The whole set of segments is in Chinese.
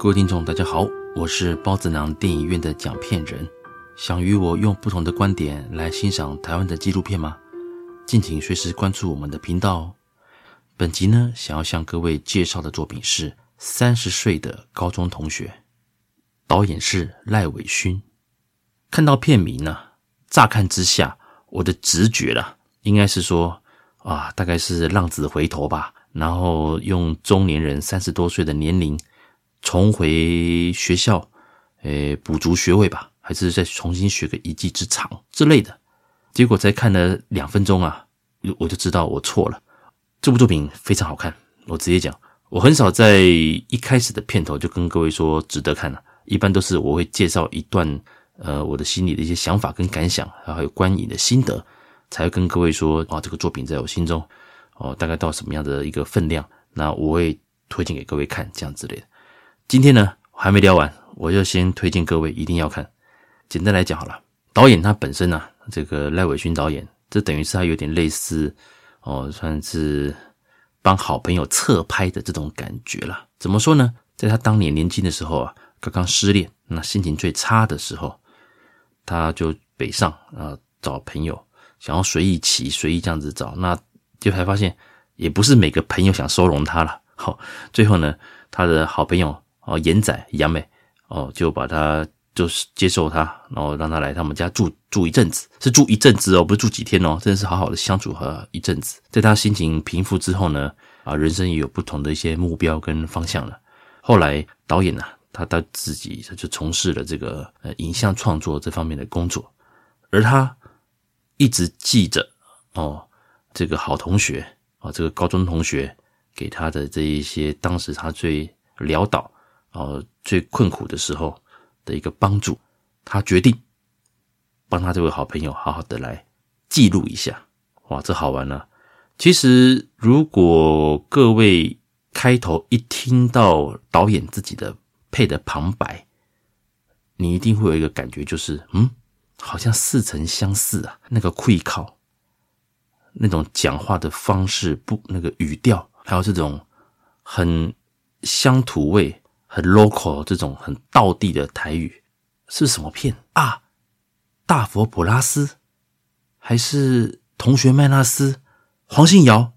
各位听众，大家好，我是包子囊电影院的讲片人。想与我用不同的观点来欣赏台湾的纪录片吗？敬请随时关注我们的频道哦。本集呢，想要向各位介绍的作品是《三十岁的高中同学》，导演是赖伟勋。看到片名呢，乍看之下，我的直觉啦，应该是说啊，大概是浪子回头吧，然后用中年人三十多岁的年龄重回学校，诶，补足学位吧。还是再重新学个一技之长之类的，结果才看了两分钟啊，我就知道我错了。这部作品非常好看，我直接讲，我很少在一开始的片头就跟各位说值得看了，一般都是我会介绍一段呃我的心里的一些想法跟感想，还有观影的心得，才会跟各位说啊这个作品在我心中哦大概到什么样的一个分量，那我会推荐给各位看这样之类的。今天呢还没聊完，我就先推荐各位一定要看。简单来讲好了，导演他本身呢、啊，这个赖伟勋导演，这等于是他有点类似哦，算是帮好朋友侧拍的这种感觉了。怎么说呢？在他当年年轻的时候啊，刚刚失恋，那心情最差的时候，他就北上啊找朋友，想要随意骑，随意这样子找，那就才发现也不是每个朋友想收容他了。好，最后呢，他的好朋友哦，严仔杨美哦，就把他。就是接受他，然后让他来他们家住住一阵子，是住一阵子哦，不是住几天哦，真的是好好的相处和一阵子。在他心情平复之后呢，啊，人生也有不同的一些目标跟方向了。后来导演呢、啊，他他自己他就从事了这个呃影像创作这方面的工作，而他一直记着哦，这个好同学啊，这个高中同学给他的这一些，当时他最潦倒啊，最困苦的时候。的一个帮助，他决定帮他这位好朋友好好的来记录一下。哇，这好玩了啊！其实，如果各位开头一听到导演自己的配的旁白，你一定会有一个感觉，就是嗯，好像似曾相识啊。那个气口，那种讲话的方式，不，那个语调，还有这种很乡土味。很 local 这种很道地的台语是什么片啊？大佛普拉斯还是同学麦纳斯？黄信尧，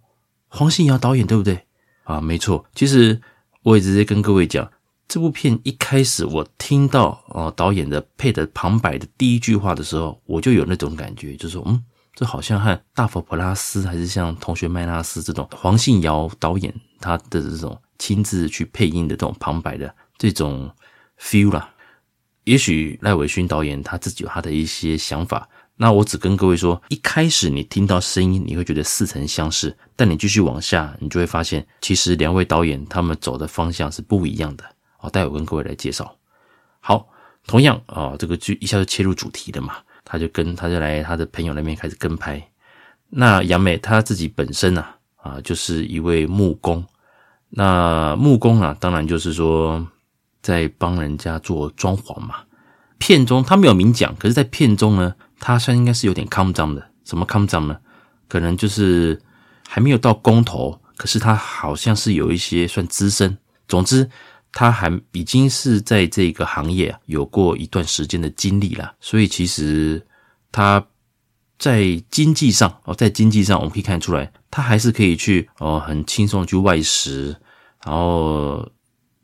黄信尧导演对不对？啊，没错。其实我也直接跟各位讲，这部片一开始我听到哦导演的配的旁白的第一句话的时候，我就有那种感觉，就是说嗯，这好像和大佛普拉斯还是像同学麦纳斯这种黄信尧导演他的这种。亲自去配音的这种旁白的这种 feel 啦，也许赖伟勋导演他自己有他的一些想法。那我只跟各位说，一开始你听到声音，你会觉得似曾相识，但你继续往下，你就会发现，其实两位导演他们走的方向是不一样的。好，待会跟各位来介绍。好，同样啊，这个剧一下就切入主题了嘛，他就跟他就来他的朋友那边开始跟拍。那杨美她自己本身啊啊，就是一位木工。那木工啊，当然就是说在帮人家做装潢嘛。片中他没有明讲，可是，在片中呢，他算应该是有点康张的。什么康张呢？可能就是还没有到工头，可是他好像是有一些算资深。总之，他还已经是在这个行业有过一段时间的经历了。所以，其实他在经济上哦，在经济上我们可以看出来。他还是可以去哦，很轻松去外食，然后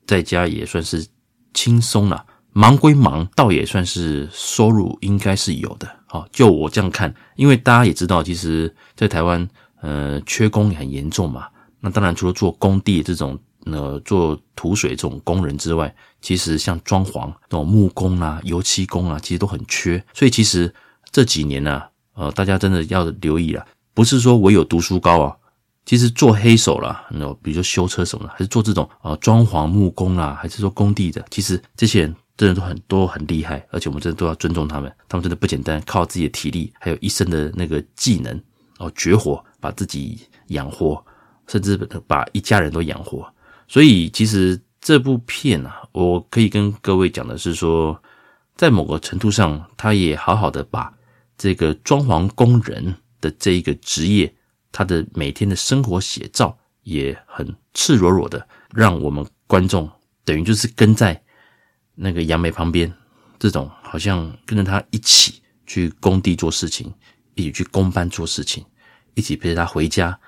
在家也算是轻松了。忙归忙，倒也算是收入应该是有的。好，就我这样看，因为大家也知道，其实，在台湾，呃，缺工也很严重嘛。那当然，除了做工地这种，呃，做土水这种工人之外，其实像装潢那种木工啊、油漆工啊，其实都很缺。所以，其实这几年呢，呃，大家真的要留意了。不是说我有读书高啊，其实做黑手啦，那比如说修车什么的，还是做这种啊装潢木工啦，还是说工地的，其实这些人真的都很都很厉害，而且我们真的都要尊重他们，他们真的不简单，靠自己的体力，还有一身的那个技能哦，绝活把自己养活，甚至把一家人都养活。所以其实这部片啊，我可以跟各位讲的是说，在某个程度上，他也好好的把这个装潢工人。的这一个职业，他的每天的生活写照也很赤裸裸的，让我们观众等于就是跟在那个杨梅旁边，这种好像跟着他一起去工地做事情，一起去工班做事情，一起陪着他回家，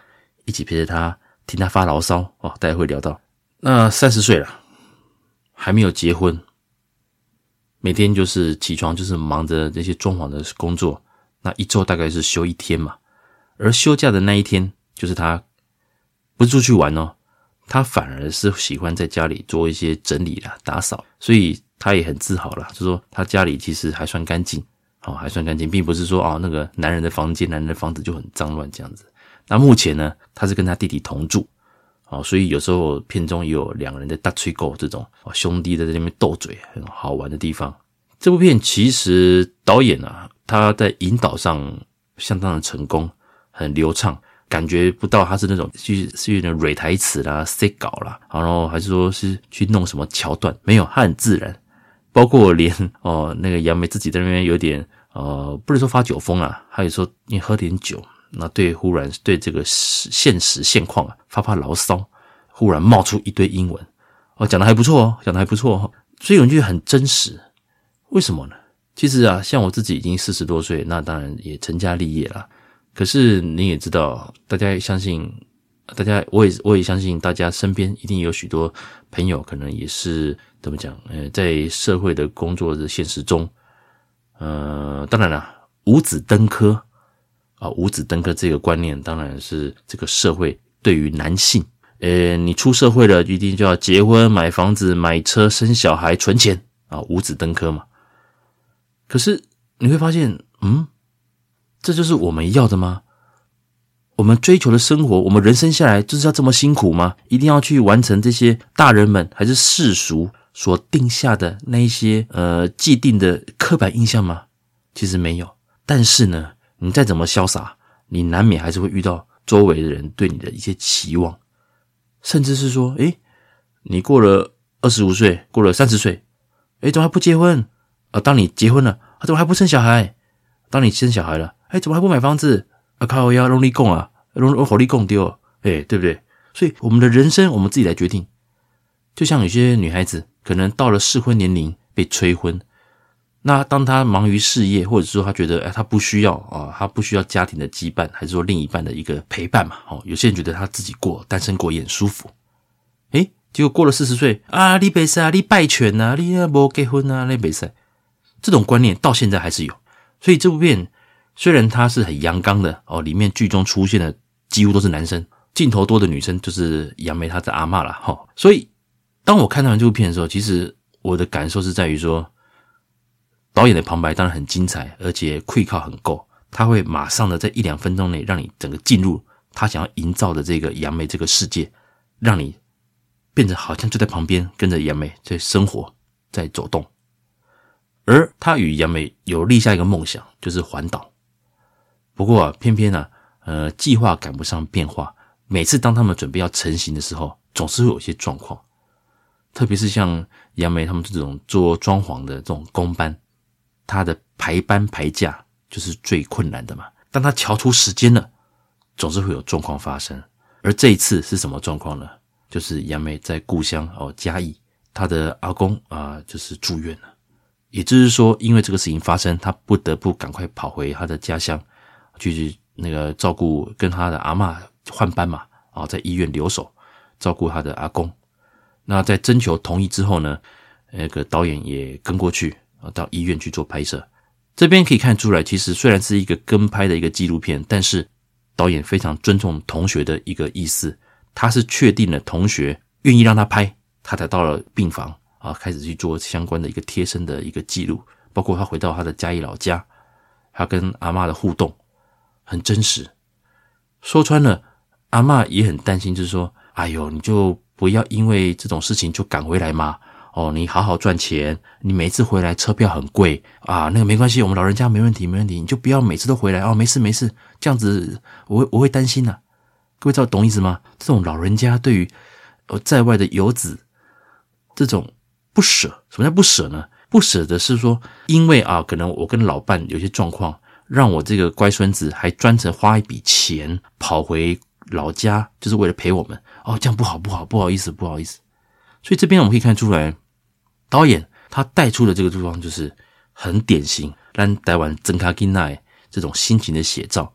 一起陪着他听他发牢骚哦。大家会聊到，那三十岁了，还没有结婚，每天就是起床就是忙着这些装潢的工作，那一周大概是休一天嘛，而休假的那一天就是他不是出去玩哦。他反而是喜欢在家里做一些整理啦、打扫，所以他也很自豪啦，就说他家里其实还算干净，哦，还算干净，并不是说哦那个男人的房间、男人的房子就很脏乱这样子。那目前呢，他是跟他弟弟同住，哦，所以有时候片中有两人的大吹狗这种哦兄弟在这边斗嘴，很好玩的地方。这部片其实导演啊，他在引导上相当的成功，很流畅。感觉不到他是那种去去那蕊台词啦、塞稿啦，然后还是说是去弄什么桥段，没有，他很自然。包括连 哦那个杨梅自己在那边有点呃，不能说发酒疯啊，他有说你喝点酒，那对忽然对这个现实现况啊发发牢骚，忽然冒出一堆英文，哦讲的还不错哦，讲的还不错哦，所以我觉得很真实。为什么呢？其实啊，像我自己已经四十多岁，那当然也成家立业了。可是你也知道，大家也相信，大家我也我也相信，大家身边一定有许多朋友，可能也是怎么讲？呃，在社会的工作的现实中，呃，当然了，五子登科啊，五子登科这个观念，当然是这个社会对于男性，呃，你出社会了，一定就要结婚、买房子、买车、生小孩、存钱啊，五子登科嘛。可是你会发现，嗯。这就是我们要的吗？我们追求的生活，我们人生下来就是要这么辛苦吗？一定要去完成这些大人们还是世俗所定下的那一些呃既定的刻板印象吗？其实没有。但是呢，你再怎么潇洒，你难免还是会遇到周围的人对你的一些期望，甚至是说，诶，你过了二十五岁，过了三十岁，诶，怎么还不结婚？啊，当你结婚了，啊，怎么还不生小孩？当你生小孩了。哎，怎么还不买房子？啊靠呀，容易供啊，容容好利供丢，哎，对不对？所以我们的人生，我们自己来决定。就像有些女孩子，可能到了适婚年龄被催婚，那当她忙于事业，或者说她觉得，哎，她不需要啊，她不需要家庭的羁绊，还是说另一半的一个陪伴嘛？哦，有些人觉得她自己过单身过也很舒服。哎，结果过了四十岁啊，你别赛啊，你败犬呐，你啊没结婚啊，你别赛，这种观念到现在还是有。所以这部片。虽然他是很阳刚的哦，里面剧中出现的几乎都是男生，镜头多的女生就是杨梅她的阿嬷了哈。所以当我看到完这部片的时候，其实我的感受是在于说，导演的旁白当然很精彩，而且气口很够，他会马上的在一两分钟内让你整个进入他想要营造的这个杨梅这个世界，让你变得好像就在旁边跟着杨梅在生活，在走动。而他与杨梅有立下一个梦想，就是环岛。不过啊，偏偏呢、啊，呃，计划赶不上变化。每次当他们准备要成型的时候，总是会有一些状况。特别是像杨梅他们这种做装潢的这种工班，他的排班排假就是最困难的嘛。当他乔出时间了，总是会有状况发生。而这一次是什么状况呢？就是杨梅在故乡哦嘉义，他的阿公啊、就是住院了。也就是说，因为这个事情发生，他不得不赶快跑回他的家乡。去那个照顾跟他的阿嬷换班嘛，啊，在医院留守照顾他的阿公。那在征求同意之后呢，那个导演也跟过去啊，到医院去做拍摄。这边可以看出来，其实虽然是一个跟拍的一个纪录片，但是导演非常尊重同学的一个意思，他是确定了同学愿意让他拍，他才到了病房啊，开始去做相关的一个贴身的一个记录，包括他回到他的嘉义老家，他跟阿嬷的互动。很真实，说穿了，阿嬷也很担心，就是说，哎呦，你就不要因为这种事情就赶回来嘛。哦，你好好赚钱，你每次回来车票很贵啊，那个没关系，我们老人家没问题，没问题，你就不要每次都回来哦，没事没事，这样子我会我会担心呐、各位知道懂意思吗？这种老人家对于呃在外的游子这种不舍，什么叫不舍呢？不舍的是说，因为啊，可能我跟老伴有些状况。让我这个乖孙子还专程花一笔钱跑回老家，就是为了陪我们哦，这样不好不好不好意思不好意思。所以这边我们可以看出来，导演他带出的这个地方就是很典型，让台湾真卡金奈这种心情的写照。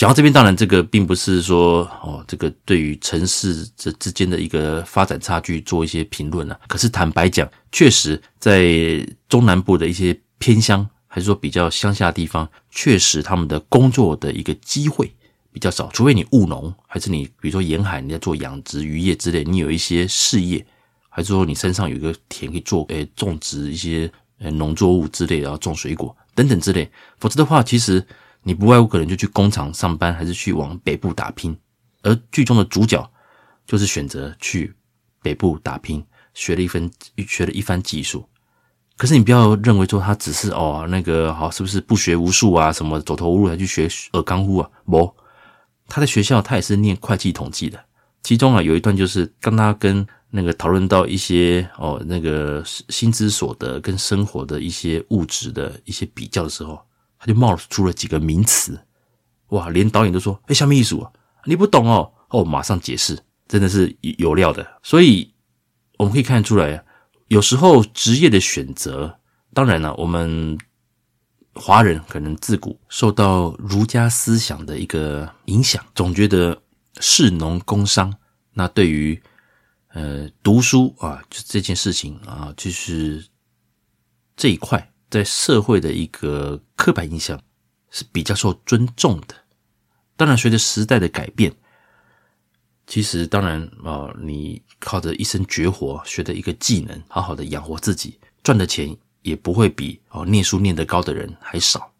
讲到这边，当然这个并不是说哦，这个对于城市这之间的一个发展差距做一些评论了。可是坦白讲，确实在中南部的一些偏乡，还是说比较乡下地方，确实他们的工作的一个机会比较少。除非你务农，还是你比如说沿海你在做养殖渔业之类，你有一些事业，还是说你身上有一个田可以做，诶，种植一些呃农作物之类的，然后种水果等等之类。否则的话，其实。你不外乎可能就去工厂上班，还是去往北部打拼。而剧中的主角就是选择去北部打拼，学了一分学了一番技术。可是你不要认为说他只是哦那个好，是不是不学无术啊？什么走投无路才去学尔康夫啊？不，他在学校他也是念会计统计的。其中啊有一段就是当他跟那个讨论到一些哦那个薪资所得跟生活的一些物质的一些比较的时候。他就冒出了几个名词，哇！连导演都说：“哎，什么意思啊？你不懂哦。”哦，马上解释，真的是有料的。所以我们可以看出来，有时候职业的选择，当然了，我们华人可能自古受到儒家思想的一个影响，总觉得士农工商，那对于呃读书啊，就这件事情啊，就是这一块。在社会的一个刻板印象是比较受尊重的。当然，随着时代的改变，其实当然啊，你靠着一身绝活学的一个技能，好好的养活自己，赚的钱也不会比哦念书念得高的人还少。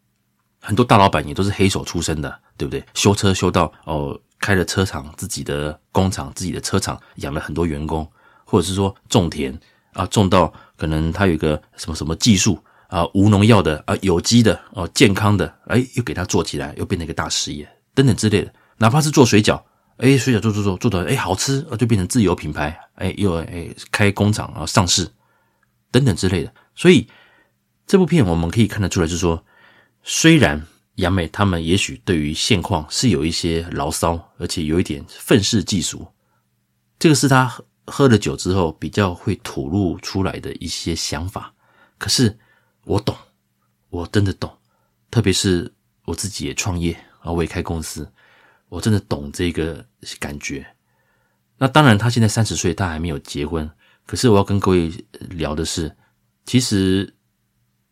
很多大老板也都是黑手出身的，对不对？修车修到哦，开了车厂，自己的工厂，自己的车厂，养了很多员工，或者是说种田啊，种到可能他有一个什么什么技术。啊，无农药的啊，有机的哦，健康的，哎，又给它做起来，又变成一个大事业，等等之类的。哪怕是做水饺，哎，水饺做做做做的，哎，好吃啊，就变成自有品牌，哎，又哎开工厂啊，上市，等等之类的。所以这部片我们可以看得出来，就是说，虽然杨美他们也许对于现况是有一些牢骚，而且有一点愤世嫉俗，这个是他喝了酒之后比较会吐露出来的一些想法，可是。我懂，我真的懂，特别是我自己也创业啊，我也开公司，我真的懂这个感觉。那当然，他现在三十岁，他还没有结婚。可是我要跟各位聊的是，其实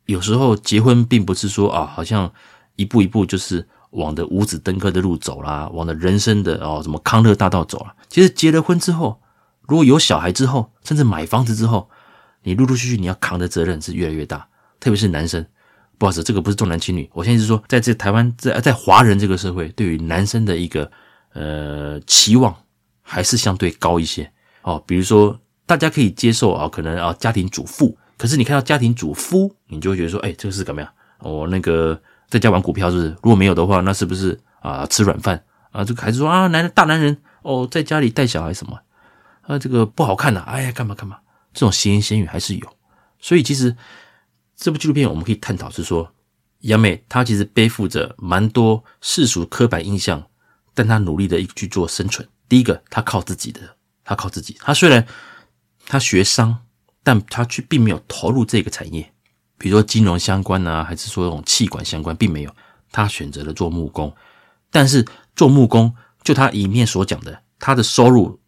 有时候结婚并不是说啊，好像一步一步就是往的五子登科的路走啦，往的人生的哦什么康乐大道走了。其实结了婚之后，如果有小孩之后，甚至买房子之后，你陆陆续续你要扛的责任是越来越大。特别是男生，不好意思，这个不是重男轻女。我现在是说，在这台湾，在在华人这个社会，对于男生的一个呃期望还是相对高一些哦。比如说，大家可以接受啊，可能啊家庭主妇，可是你看到家庭主夫，你就会觉得说，哎，这个是怎么样？我、哦、那个在家玩股票是不是？如果没有的话，那是不是啊吃软饭啊？这个孩子说啊，男人大男人哦，在家里带小孩什么啊？这个不好看呐、啊，哎呀，干嘛干嘛？这种闲言闲语还是有，所以其实。这部纪录片我们可以探讨是说，杨美她其实背负着蛮多世俗刻板印象，但她努力的去做生存。第一个，她靠自己的，她靠自己。她虽然她学商，但她却并没有投入这个产业，比如说金融相关啊，还是说这种气管相关，并没有。她选择了做木工，但是做木工，就她一面所讲的，她的收入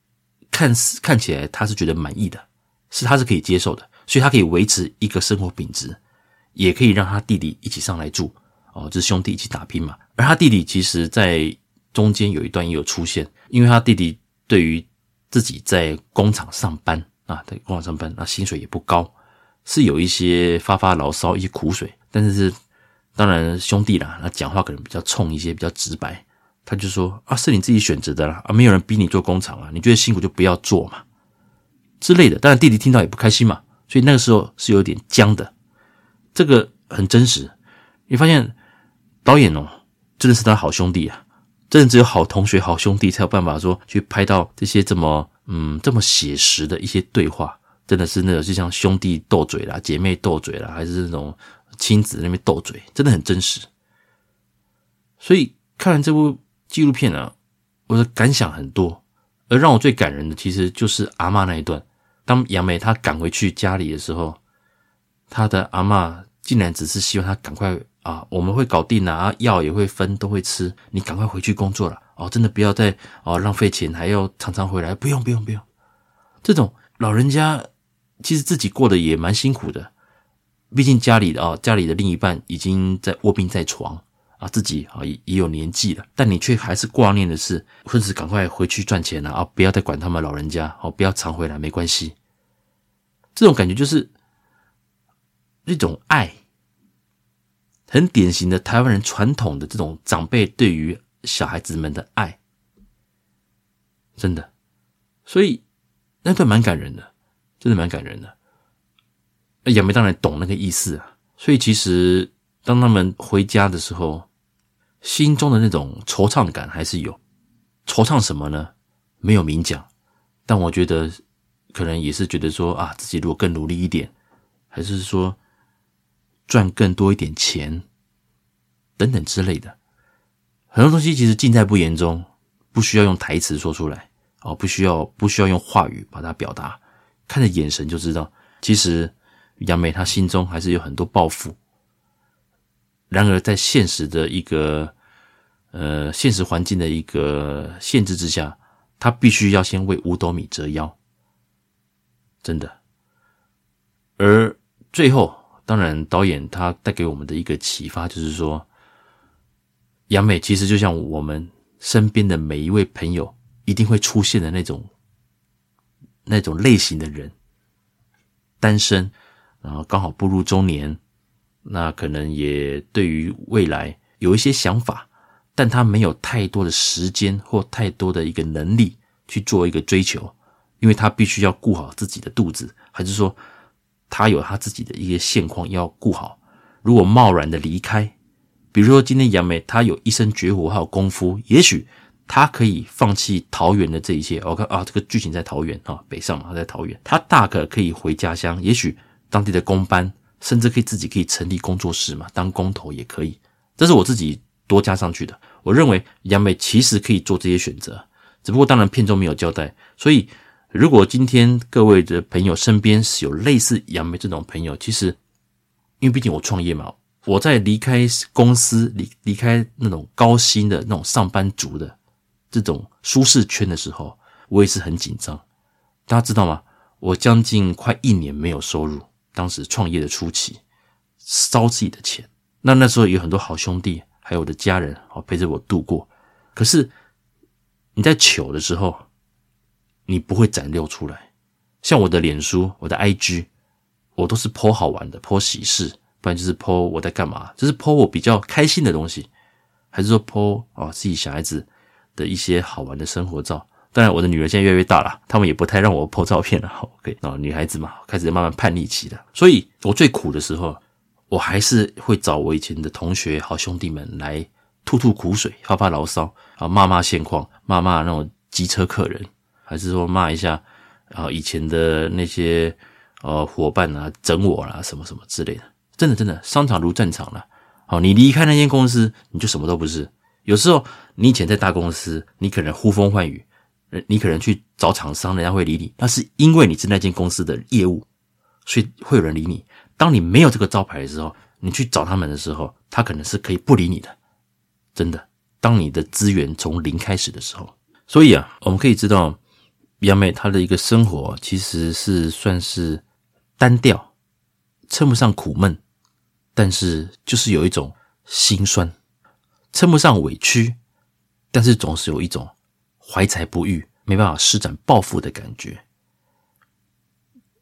看似看起来她是觉得满意的，是她是可以接受的。所以他可以维持一个生活品质，也可以让他弟弟一起上来住哦，就是兄弟一起打拼嘛。而他弟弟其实，在中间有一段也有出现，因为他弟弟对于自己在工厂上班啊，在工厂上班，那薪水也不高，是有一些发发牢骚，一些苦水。但是是当然兄弟啦，那讲话可能比较冲一些，比较直白。他就说啊，是你自己选择的啦，啊，没有人逼你做工厂啊，你觉得辛苦就不要做嘛之类的。当然弟弟听到也不开心嘛。所以那个时候是有点僵的，这个很真实。你发现导演哦，真的是他好兄弟啊，真的只有好同学、好兄弟才有办法说去拍到这些这么嗯这么写实的一些对话，真的是那种就像兄弟斗嘴啦、姐妹斗嘴啦，还是那种亲子那边斗嘴，真的很真实。所以看完这部纪录片啊，我的感想很多，而让我最感人的其实就是阿嬷那一段。当杨梅她赶回去家里的时候，她的阿嬷竟然只是希望她赶快啊，我们会搞定啊，药也会分，都会吃，你赶快回去工作了哦，真的不要再哦浪费钱，还要常常回来，不用不用不用。这种老人家其实自己过得也蛮辛苦的，毕竟家里的哦，家里的另一半已经在卧病在床。啊，自己啊也也有年纪了，但你却还是挂念的是，或是赶快回去赚钱了啊！不要再管他们老人家哦，不要常回来，没关系。这种感觉就是一种爱，很典型的台湾人传统的这种长辈对于小孩子们的爱，真的，所以那段蛮感人的，真的蛮感人的。杨梅当然懂那个意思啊，所以其实当他们回家的时候。心中的那种惆怅感还是有，惆怅什么呢？没有明讲，但我觉得可能也是觉得说啊，自己如果更努力一点，还是说赚更多一点钱等等之类的，很多东西其实尽在不言中，不需要用台词说出来哦，不需要不需要用话语把它表达，看着眼神就知道，其实杨梅她心中还是有很多抱负。然而，在现实的一个呃现实环境的一个限制之下，他必须要先为五斗米折腰，真的。而最后，当然导演他带给我们的一个启发就是说，杨梅其实就像我们身边的每一位朋友一定会出现的那种那种类型的人，单身，然后刚好步入中年。那可能也对于未来有一些想法，但他没有太多的时间或太多的一个能力去做一个追求，因为他必须要顾好自己的肚子，还是说他有他自己的一些现况要顾好。如果贸然的离开，比如说今天杨梅他有一身绝活，还有功夫，也许他可以放弃桃园的这一切。我看啊，这个剧情在桃园啊，北上嘛，他在桃园，他大可可以回家乡，也许当地的工班。甚至可以自己可以成立工作室嘛，当工头也可以。这是我自己多加上去的。我认为杨梅其实可以做这些选择，只不过当然片中没有交代。所以，如果今天各位的朋友身边是有类似杨梅这种朋友，其实因为毕竟我创业嘛，我在离开公司、离离开那种高薪的那种上班族的这种舒适圈的时候，我也是很紧张。大家知道吗？我将近快一年没有收入。当时创业的初期，烧自己的钱，那那时候有很多好兄弟，还有我的家人，好陪着我度过。可是你在糗的时候，你不会展露出来。像我的脸书、我的 IG，我都是 po 好玩的，po 喜事，不然就是 po 我在干嘛，就是 po 我比较开心的东西，还是说 po 啊自己小孩子的一些好玩的生活照。当然，我的女儿现在越来越大了，他们也不太让我拍照片了。OK，啊，女孩子嘛，开始慢慢叛逆期了。所以我最苦的时候，我还是会找我以前的同学、好兄弟们来吐吐苦水、发发牢骚啊，骂骂现况，骂骂那种机车客人，还是说骂一下啊以前的那些呃伙伴啊，整我啦什么什么之类的。真的，真的，商场如战场了。好，你离开那间公司，你就什么都不是。有时候你以前在大公司，你可能呼风唤雨。你可能去找厂商，人家会理你，那是因为你是那间公司的业务，所以会有人理你。当你没有这个招牌的时候，你去找他们的时候，他可能是可以不理你的。真的，当你的资源从零开始的时候，所以啊，我们可以知道，杨梅她的一个生活其实是算是单调，称不上苦闷，但是就是有一种心酸，称不上委屈，但是总是有一种。怀才不遇，没办法施展抱负的感觉。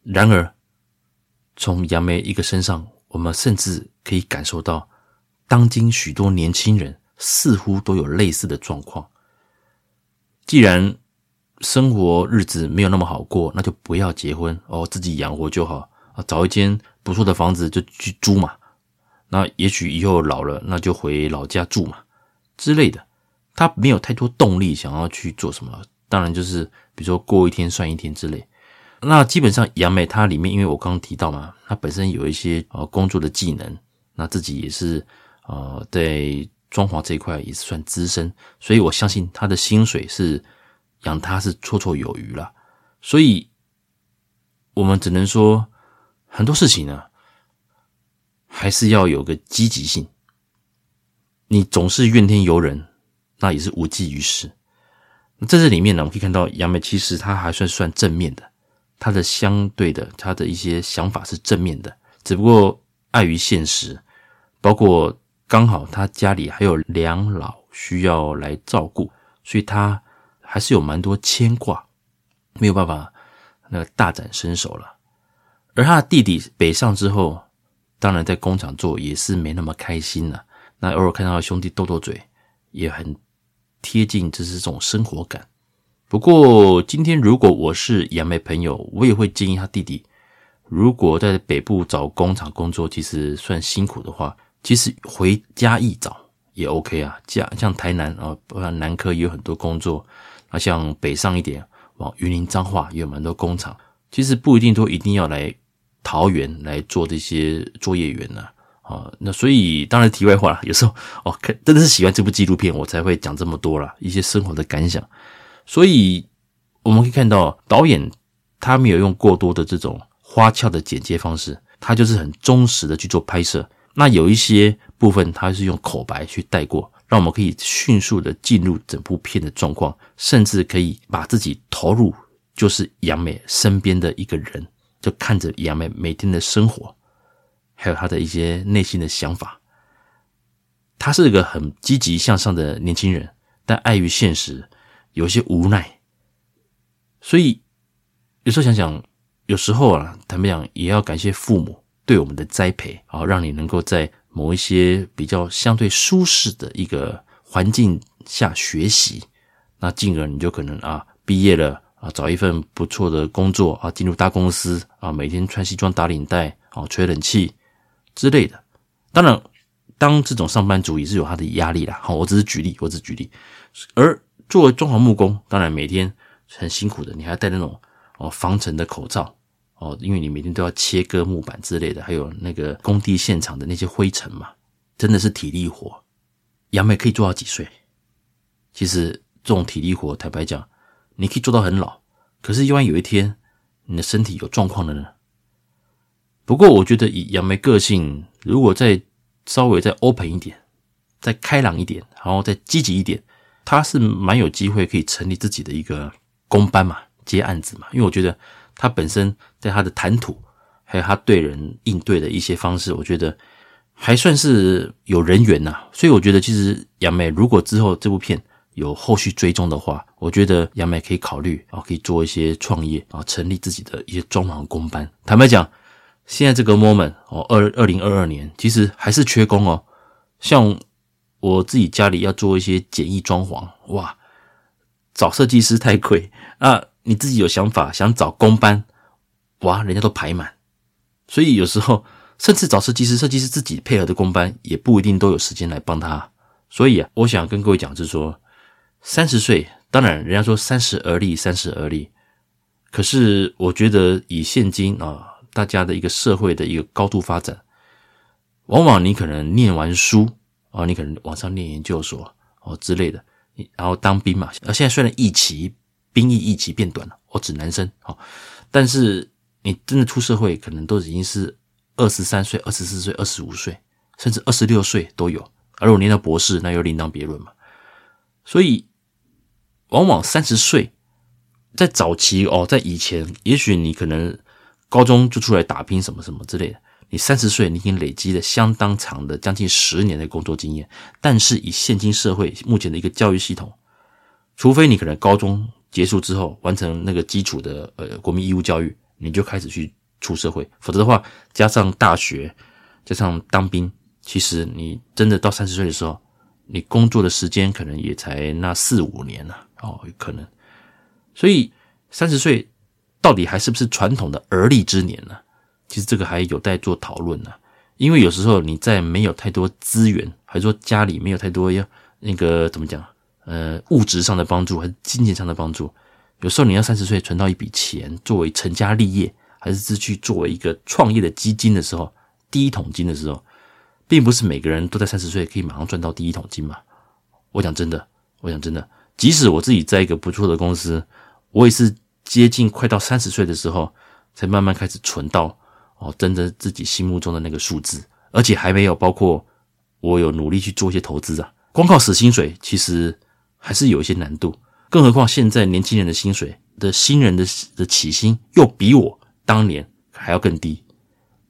然而，从杨梅一个身上，我们甚至可以感受到，当今许多年轻人似乎都有类似的状况。既然生活日子没有那么好过，那就不要结婚哦，自己养活就好啊，找一间不错的房子就去租嘛。那也许以后老了，那就回老家住嘛之类的。他没有太多动力想要去做什么，当然就是比如说过一天算一天之类。那基本上杨梅它里面，因为我刚刚提到嘛，它本身有一些呃工作的技能，那自己也是呃在装潢这一块也是算资深，所以我相信他的薪水是养他是绰绰有余了。所以我们只能说很多事情呢，还是要有个积极性。你总是怨天尤人，那也是无济于事。在这里面呢，我们可以看到杨梅其实他还算算正面的，他的相对的他的一些想法是正面的，只不过碍于现实，包括刚好他家里还有两老需要来照顾，所以他还是有蛮多牵挂，没有办法那个大展身手了。而他的弟弟北上之后，当然在工厂做也是没那么开心了。那偶尔看到兄弟斗斗嘴，也很贴近，这是这种生活感。不过今天如果我是杨梅朋友，我也会建议他弟弟，如果在北部找工厂工作，其实算辛苦的话，其实回家一找也 OK 啊。像像台南啊，不然南科也有很多工作。那像北上一点，往云林彰化也有蛮多工厂。其实不一定都一定要来桃园来做这些作业员呢、啊，那所以当然题外话了，有时候哦，看真的是喜欢这部纪录片，我才会讲这么多啦，一些生活的感想。所以我们可以看到，导演他没有用过多的这种花俏的剪接方式，他就是很忠实的去做拍摄。那有一些部分，他是用口白去带过，让我们可以迅速的进入整部片的状况，甚至可以把自己投入，就是杨梅身边的一个人，就看着杨梅每天的生活。还有他的一些内心的想法，他是一个很积极向上的年轻人，但碍于现实，有些无奈。所以有时候想想，有时候啊，坦白讲，也要感谢父母对我们的栽培啊，让你能够在某一些比较相对舒适的一个环境下学习，那进而你就可能啊，毕业了啊，找一份不错的工作啊，进入大公司啊，每天穿西装打领带啊，吹冷气。之类的，当然，当这种上班族也是有他的压力啦。好，我只是举例，我只是举例。而作为装潢木工，当然每天很辛苦的，你还要戴那种哦防尘的口罩哦，因为你每天都要切割木板之类的，还有那个工地现场的那些灰尘嘛，真的是体力活。杨梅可以做到几岁？其实这种体力活，坦白讲，你可以做到很老。可是，万一有一天你的身体有状况了呢？不过，我觉得以杨梅个性，如果再稍微再 open 一点，再开朗一点，然后再积极一点，他是蛮有机会可以成立自己的一个工班嘛，接案子嘛。因为我觉得他本身在他的谈吐，还有他对人应对的一些方式，我觉得还算是有人缘呐。所以我觉得，其实杨梅如果之后这部片有后续追踪的话，我觉得杨梅可以考虑啊，可以做一些创业啊，成立自己的一些装潢工班。坦白讲。现在这个 moment 哦，二二零二二年其实还是缺工哦。像我自己家里要做一些简易装潢，哇，找设计师太贵 啊！你自己有想法想找工班，哇，人家都排满。所以有时候甚至找设计师，设计师自己配合的工班也不一定都有时间来帮他。所以啊，我想跟各位讲，就是说三十岁，当然人家说三十而立，三十而立，可是我觉得以现今啊。大家的一个社会的一个高度发展，往往你可能念完书啊，你可能往上念研究所哦之类的，然后当兵嘛。而现在虽然役期兵役役期变短了，我指男生哦，但是你真的出社会，可能都已经是二十三岁、二十四岁、二十五岁，甚至二十六岁都有。而我念到博士，那又另当别论嘛。所以，往往三十岁在早期哦，在以前，也许你可能。高中就出来打拼什么什么之类的，你三十岁，你已经累积了相当长的将近十年的工作经验。但是以现今社会目前的一个教育系统，除非你可能高中结束之后完成那个基础的呃国民义务教育，你就开始去出社会，否则的话，加上大学，加上当兵，其实你真的到三十岁的时候，你工作的时间可能也才那四五年了哦，有可能。所以三十岁。到底还是不是传统的而立之年呢？其实这个还有待做讨论呢。因为有时候你在没有太多资源，还是说家里没有太多要那个怎么讲，呃，物质上的帮助，还是金钱上的帮助，有时候你要三十岁存到一笔钱，作为成家立业，还是是去作为一个创业的基金的时候，第一桶金的时候，并不是每个人都在三十岁可以马上赚到第一桶金嘛。我讲真的，我讲真的，即使我自己在一个不错的公司，我也是。接近快到三十岁的时候，才慢慢开始存到哦，真的自己心目中的那个数字，而且还没有包括我有努力去做一些投资啊。光靠死薪水，其实还是有一些难度。更何况现在年轻人的薪水的新人的的起薪又比我当年还要更低，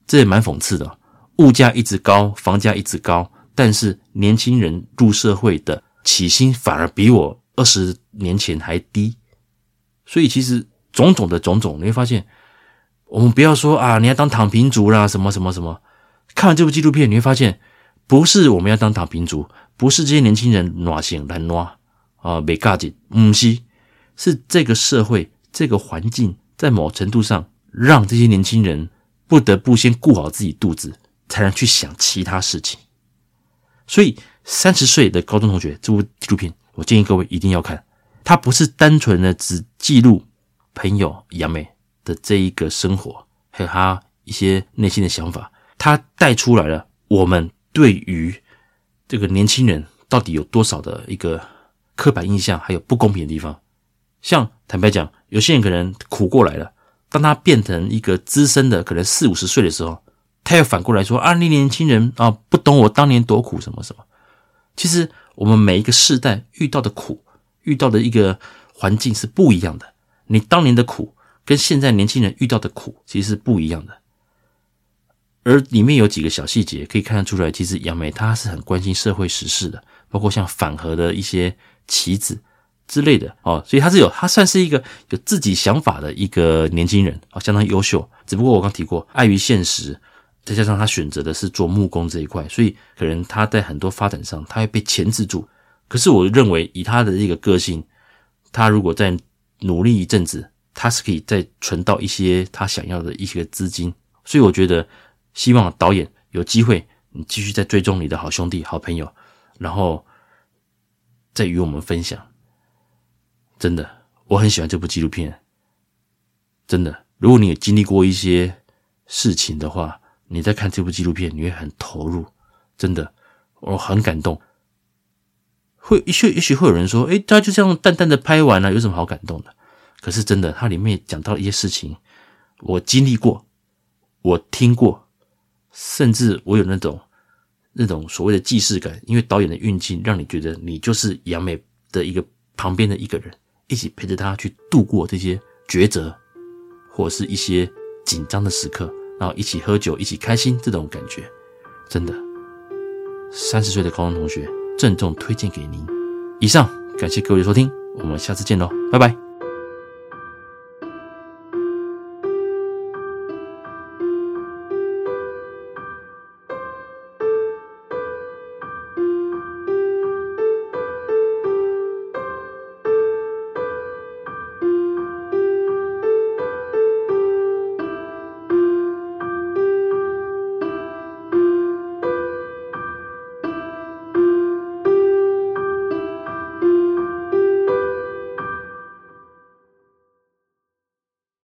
这也蛮讽刺的。物价一直高，房价一直高，但是年轻人入社会的起薪反而比我二十年前还低。所以其实种种的种种，你会发现，我们不要说啊，你要当躺平族啦，什么什么什么。看完这部纪录片，你会发现，不是我们要当躺平族，不是这些年轻人暖心懒惰。啊，没嘎紧，嗯，是是这个社会这个环境，在某程度上让这些年轻人不得不先顾好自己肚子，才能去想其他事情。所以，三十岁的高中同学这部纪录片，我建议各位一定要看。他不是单纯的只记录朋友杨梅的这一个生活，还有他一些内心的想法，他带出来了我们对于这个年轻人到底有多少的一个。刻板印象还有不公平的地方，像坦白讲，有些人可能苦过来了，当他变成一个资深的，可能四五十岁的时候，他又反过来说啊，你年轻人啊，不懂我当年多苦什么什么。其实我们每一个世代遇到的苦，遇到的一个环境是不一样的。你当年的苦跟现在年轻人遇到的苦其实是不一样的。而里面有几个小细节可以看得出来，其实杨梅她是很关心社会时事的，包括像反核的一些。棋子之类的哦，所以他是有，他算是一个有自己想法的一个年轻人啊，相当优秀。只不过我刚提过，碍于现实，再加上他选择的是做木工这一块，所以可能他在很多发展上他会被钳制住。可是我认为，以他的一个个性，他如果再努力一阵子，他是可以再存到一些他想要的一些资金。所以我觉得，希望导演有机会，你继续在追踪你的好兄弟、好朋友，然后。再与我们分享，真的，我很喜欢这部纪录片。真的，如果你有经历过一些事情的话，你在看这部纪录片，你会很投入。真的，我很感动。会，也许，也许会有人说：“诶，他就这样淡淡的拍完了，有什么好感动的？”可是真的，它里面讲到一些事情，我经历过，我听过，甚至我有那种。那种所谓的既视感，因为导演的运镜让你觉得你就是杨梅的一个旁边的一个人，一起陪着他去度过这些抉择，或者是一些紧张的时刻，然后一起喝酒，一起开心，这种感觉，真的，三十岁的高中同学郑重推荐给您。以上，感谢各位的收听，我们下次见喽，拜拜。